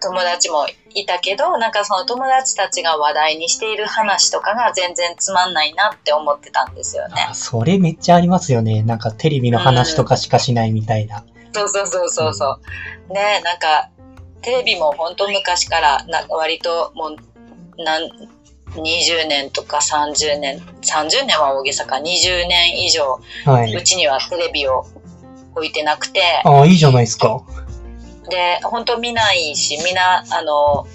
友達もいたけど、なんかその友達たちが話題にしている話とかが全然つまんないなって思ってたんですよね。あそれめっちゃありますよね。なんかテレビの話とかしかしないみたいな。そうそうそうそうそう。ねなんか、テレビも本当昔から、な割ともう、なん、20年とか30年、30年は大げさか、20年以上、はい。うちにはテレビを置いてなくて、ああ、いいじゃないですか。で、本当見ないし、みんな、あの、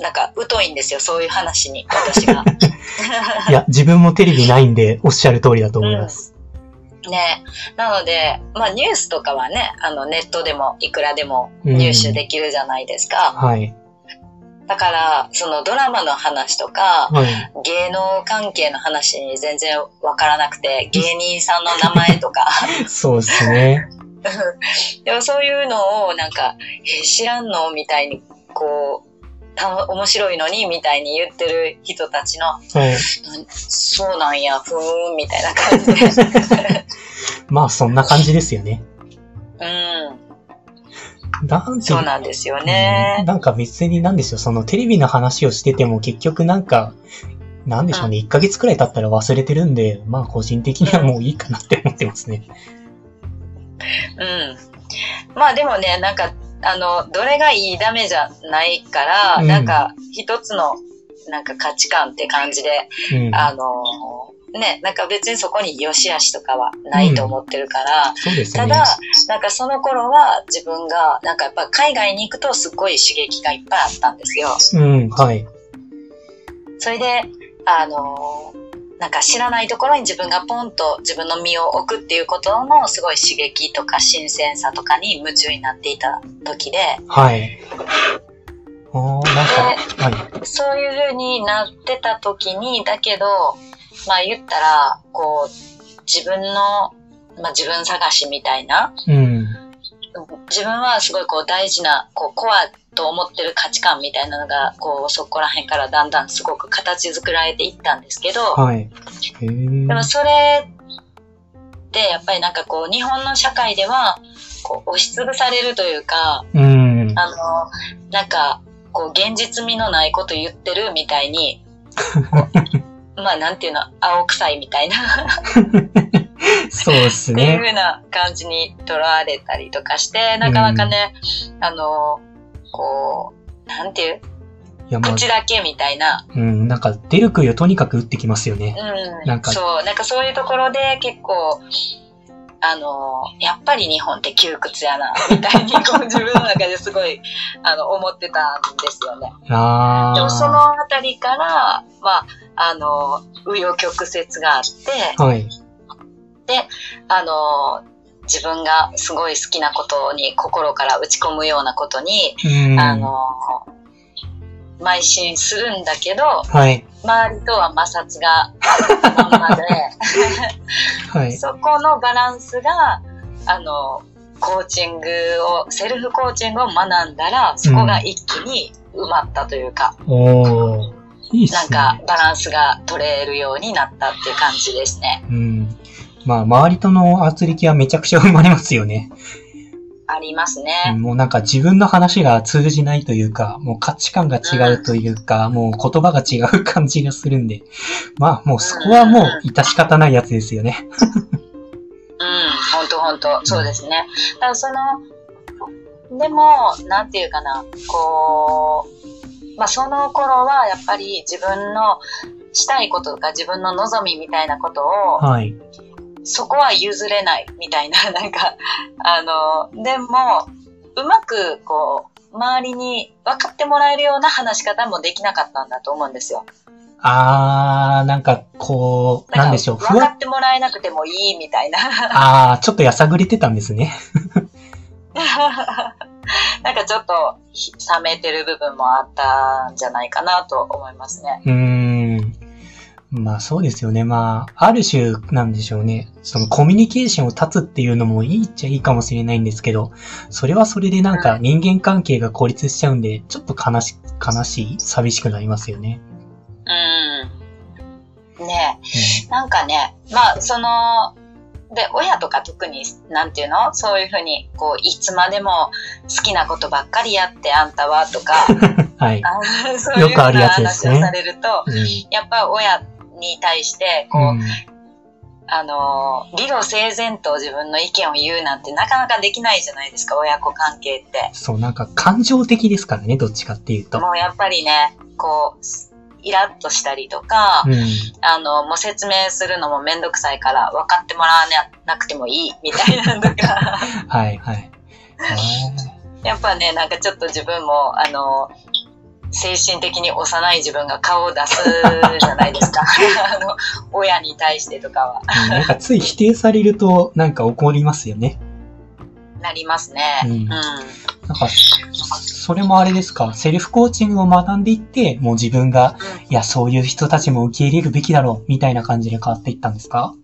なんか疎いんですよ、そういう話に、私が。いや、自分もテレビないんで、おっしゃる通りだと思います。ね。なので、まあニュースとかはね、あのネットでもいくらでも入手できるじゃないですか。はい。だから、そのドラマの話とか、はい。芸能関係の話に全然わからなくて、芸人さんの名前とか、そうですね。でもそういうのをなんか、え知らんのみたいに、こう、た面白いのにみたいに言ってる人たちの、はい。そうなんや、ふーん、みたいな感じで。まあ、そんな感じですよね。うん、なんてそうなんですよね。なんか別になんでしょう、そのテレビの話をしてても結局なんか、なんでしょうね、1ヶ月くらい経ったら忘れてるんで、まあ個人的にはもういいかなって思ってますね。うん。まあでもね、なんか、あの、どれがいいダメじゃないから、うんなんか、一つの、なんか価値観って感じで、うん。あの、ね、なんか別にそこに良し悪しとかはないと思ってるから、そうですね。ただ、なんかその頃は自分が、なんかやっぱ海外に行くとすっごい刺激がいっぱいあったんですよ。うん、はい。それで、あのなんか知らないところに自分がポンと自分の身を置くっていうことのすごい刺激とか新鮮さとかに夢中になっていた時で、はい。おー、なんか、はい。そういう風になってた時に、だけど、まあ言ったら、こう、自分の、まあ自分探しみたいな、うん。自分はすごいこう大事な、こうコアと思ってる価値観みたいなのが、こうそこら辺からだんだんすごく形作られていったんですけど、はい。でもそれってやっぱりなんかこう日本の社会ではこう押しつぶされるというか、うん。あの、なんかこう現実味のないこと言ってるみたいに、まあなんていうの、青臭いみたいなそうですっていうね。風な感じに捉われたりとかして、なかなかね、あの、こう、なんていう、いや、まあ、口だけみたいな、うん、なんか出る杭をとにかく打ってきますよね。うん、なんかそう、なんかそういうところで結構、あの、やっぱり日本って窮屈やな、みたいに こう自分の中ですごい、あの、思ってたんですよね。あでもそあ。のあたりから、まあ、あの、紆余曲折があって、はい。あの、自分がすごい好きなことに心から打ち込むようなことに、うん。あの、邁進するんだけど、はい。周りとは摩擦がまんまで、はい。そこのバランスが、あの、コーチングを、セルフコーチングを学んだら、そこが一気に埋まったというか、おー。いいね。なんかバランスが取れるようになったっていう感じですね。うん。まあ、周りとの圧力はめちゃくちゃ生まれますよね。ありますね。もうなんか自分の話が通じないというか、もう価値観が違うというか、もう言葉が違う感じがするんで。まあ、もうそこはもう致し方ないやつですよね。うん、ほんとほんと、そうですね。だからその、でも、なんていうかな、こう、まあその頃はやっぱり自分のしたいこととか自分の望みみたいなことを、はい。そこは譲れないみたいな、なんか、あの、でも、うまくこう、周りに分かってもらえるような話し方もできなかったんだと思うんですよ。あー、なんかこう、なんでしょう。分かってもらえなくてもいいみたいな。あー、ちょっとやさぐれてたんですね。なんかちょっとひ冷めてる部分もあったんじゃないかなと思いますね。うーん。まあそうですよね。まあ、ある種なんでしょうね。そのコミュニケーションを断つっていうのもいいっちゃいいかもしれないんですけど、それはそれでなんか人間関係が孤立しちゃうんで、ちょっと悲し、悲しい、寂しくなりますよね。うん。ねえ、なんかね、まあその、で、親とか特に、なんていうの？そういうふうに、こう、いつまでも好きなことばっかりやって、あんたは、とか、はい。そういうよくあるやつですねされると、うんやっぱ親に対して、こう、うんあの、理路整然と自分の意見を言うなんてなかなかできないじゃないですか、親子関係って。そう、なんか感情的ですからね、どっちかっていうと。もうやっぱりね、こう、イラッとしたりとか、うん。あの、もう説明するのもめんどくさいから分かってもらわなくてもいいみたいなのとか、はい、はい。やっぱね、なんかちょっと自分も、あの、精神的に幼い自分が顔を出すじゃないですか。あの、親に対してとかは。うんなんかつい否定されると、なんか怒りますよね。なりますね。うんうん。なんか、それもあれですか、セルフコーチングを学んでいって、もう自分が、いや、そういう人たちも受け入れるべきだろう、みたいな感じで変わっていったんですか？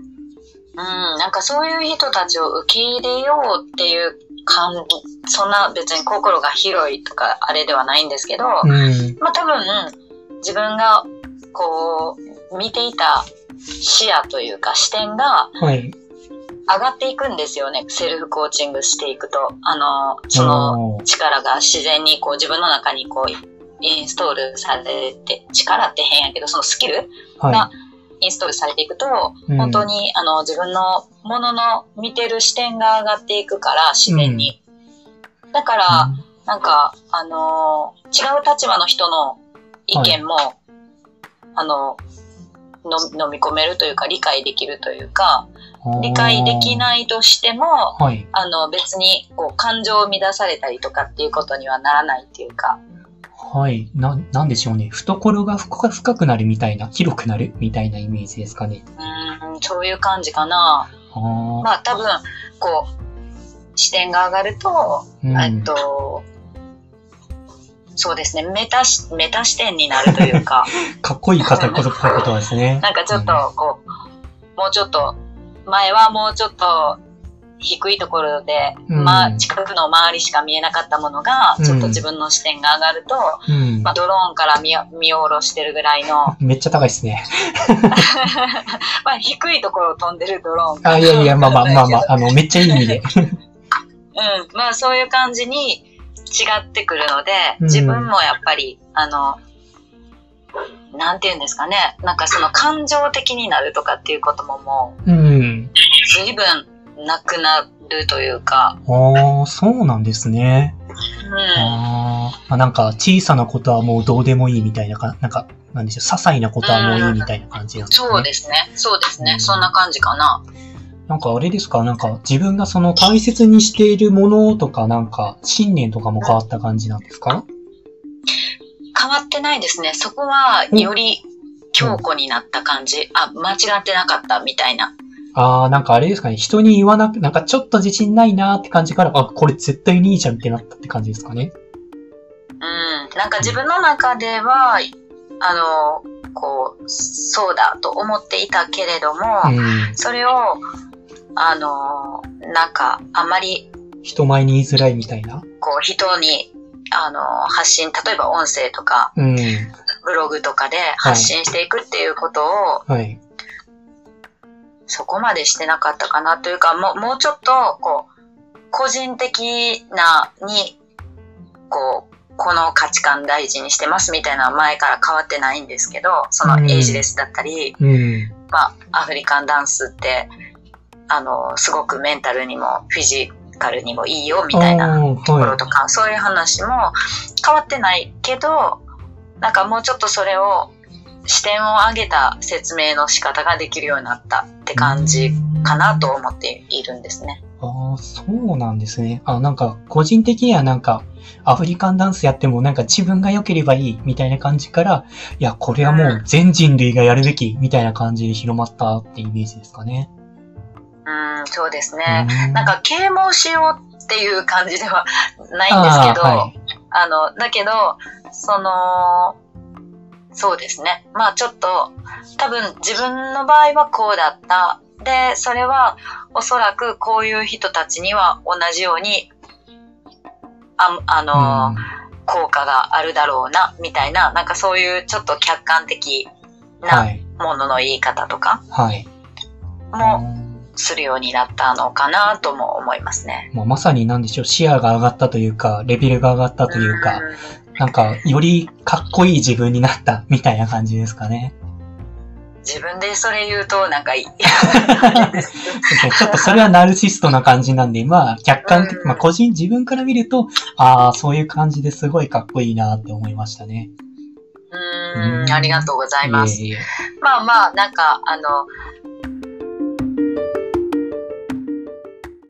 うん、なんかそういう人たちを受け入れようっていう感じ、そんな別に心が広いとかあれではないんですけど、うん。まあ多分自分がこう見ていた視野というか視点がはい。上がっていくんですよね。セルフコーチングしていくと。あの、その力が自然にこう自分の中にこうインストールされて、力って変やけど、そのスキルはインストールされていくと、本当にあの自分のものの見てる視点が上がっていくから、自然に。だから、なんか、あのー違う立場の人の意見も、あの、の飲み込めるというか、理解できるというか、理解できい。ないとしても、はい。あの、別に、こう、感情を乱されたりとかっていうことにはならないっていうか、はい。な、なんでしょうね。懐が深深くなるみたいな、広くなるみたいなイメージですかね。うーん、そういう感じかな。あーまあ、多分、こう、視点が上がると、うんえっと、そうですね、メタし、メタ視点になるというか、かっこいい方ことかことですね。なんかちょっと、こう、もうちょっと、前はもうちょっと低いところで、うんまあ、近くの周りしか見えなかったものが、うんちょっと自分の視点が上がると、うんまあ、ドローンから見見下ろしてるぐらいの、めっちゃ高いですね。まあ、低いところを飛んでるドローン。あ、いやいや、まあまあまあまあ、あの、めっちゃいい意味で。うん、まあそういう感じに違ってくるので、うん自分もやっぱり、あの、なんて言うんですかね、なんかその感情的になるとかっていうことももうん。う随分なくなるというか、ああ、そうなんですね。うん、ああ、なんか、小さなことはもうどうでもいいみたいなか、なんか、なんでしょう、些細なことはもういいみたいな感じなんですね。そうですね、そうですね、うん。そんな感じかな。なんかあれですか？なんか自分がその大切にしているものとかなんか信念とかも変わった感じなんですか？変わってないですね、そこはより強固になった感じ、あ、間違ってなかったみたいな。ああ、なんかあれですかね人に言わなく、なんかちょっと自信ないなーって感じから、あ、これ絶対にいいじゃんってなったって感じですかね。うん、なんか自分の中では、あの、こう、そうだと思っていたけれども、うん。それを、あの、なんか、あまり、人前に言いづらいみたいな？こう、人に、あの、発信、例えば音声とか、うん。ブログとかで発信していくっていうことを、はい。そこまでしてなかったかなというか、もう、もうちょっと、こう、個人的な、に、こう、この価値観大事にしてますみたいな前から変わってないんですけど、そのエイジレスだったり、うん。まあ、アフリカンダンスって、あの、すごくメンタルにもフィジカルにもいいよみたいなところはとか、そういう話も変わってないけど、なんかもうちょっとそれを視点を上げた説明の仕方ができるようになったって感じかなと思っているんですね。ああ、そうなんですね。あ、なんか、個人的にはなんか、アフリカンダンスやってもなんか自分が良ければいいみたいな感じから、いや、これはもう全人類がやるべきみたいな感じで広まったってイメージですかね。うん、そうですね。うんなんか啓蒙しようっていう感じではないんですけど、あーはいあの、だけど、その、そうですね。まあちょっと、多分自分の場合はこうだった。で、それはおそらくこういう人たちには同じように、ああの、効果があるだろうな、みたいな、なんかそういうちょっと客観的。ないものの言い方とかはい。も、するようになったのかなとも思いますね。まあ、まさになんでしょう、視野が上がったというか、レベルが上がったというか、なんか、よりかっこいい自分になったみたいな感じですかね。自分でそれ言うとなんかいい。ちょっとそれはナルシストな感じなんで、まあ、客観的、まあ、個人、自分から見ると、ああ、そういう感じですごいかっこいいなって思いましたね。うん、ありがとうございます。いえいえまあまあ、なんか、あの、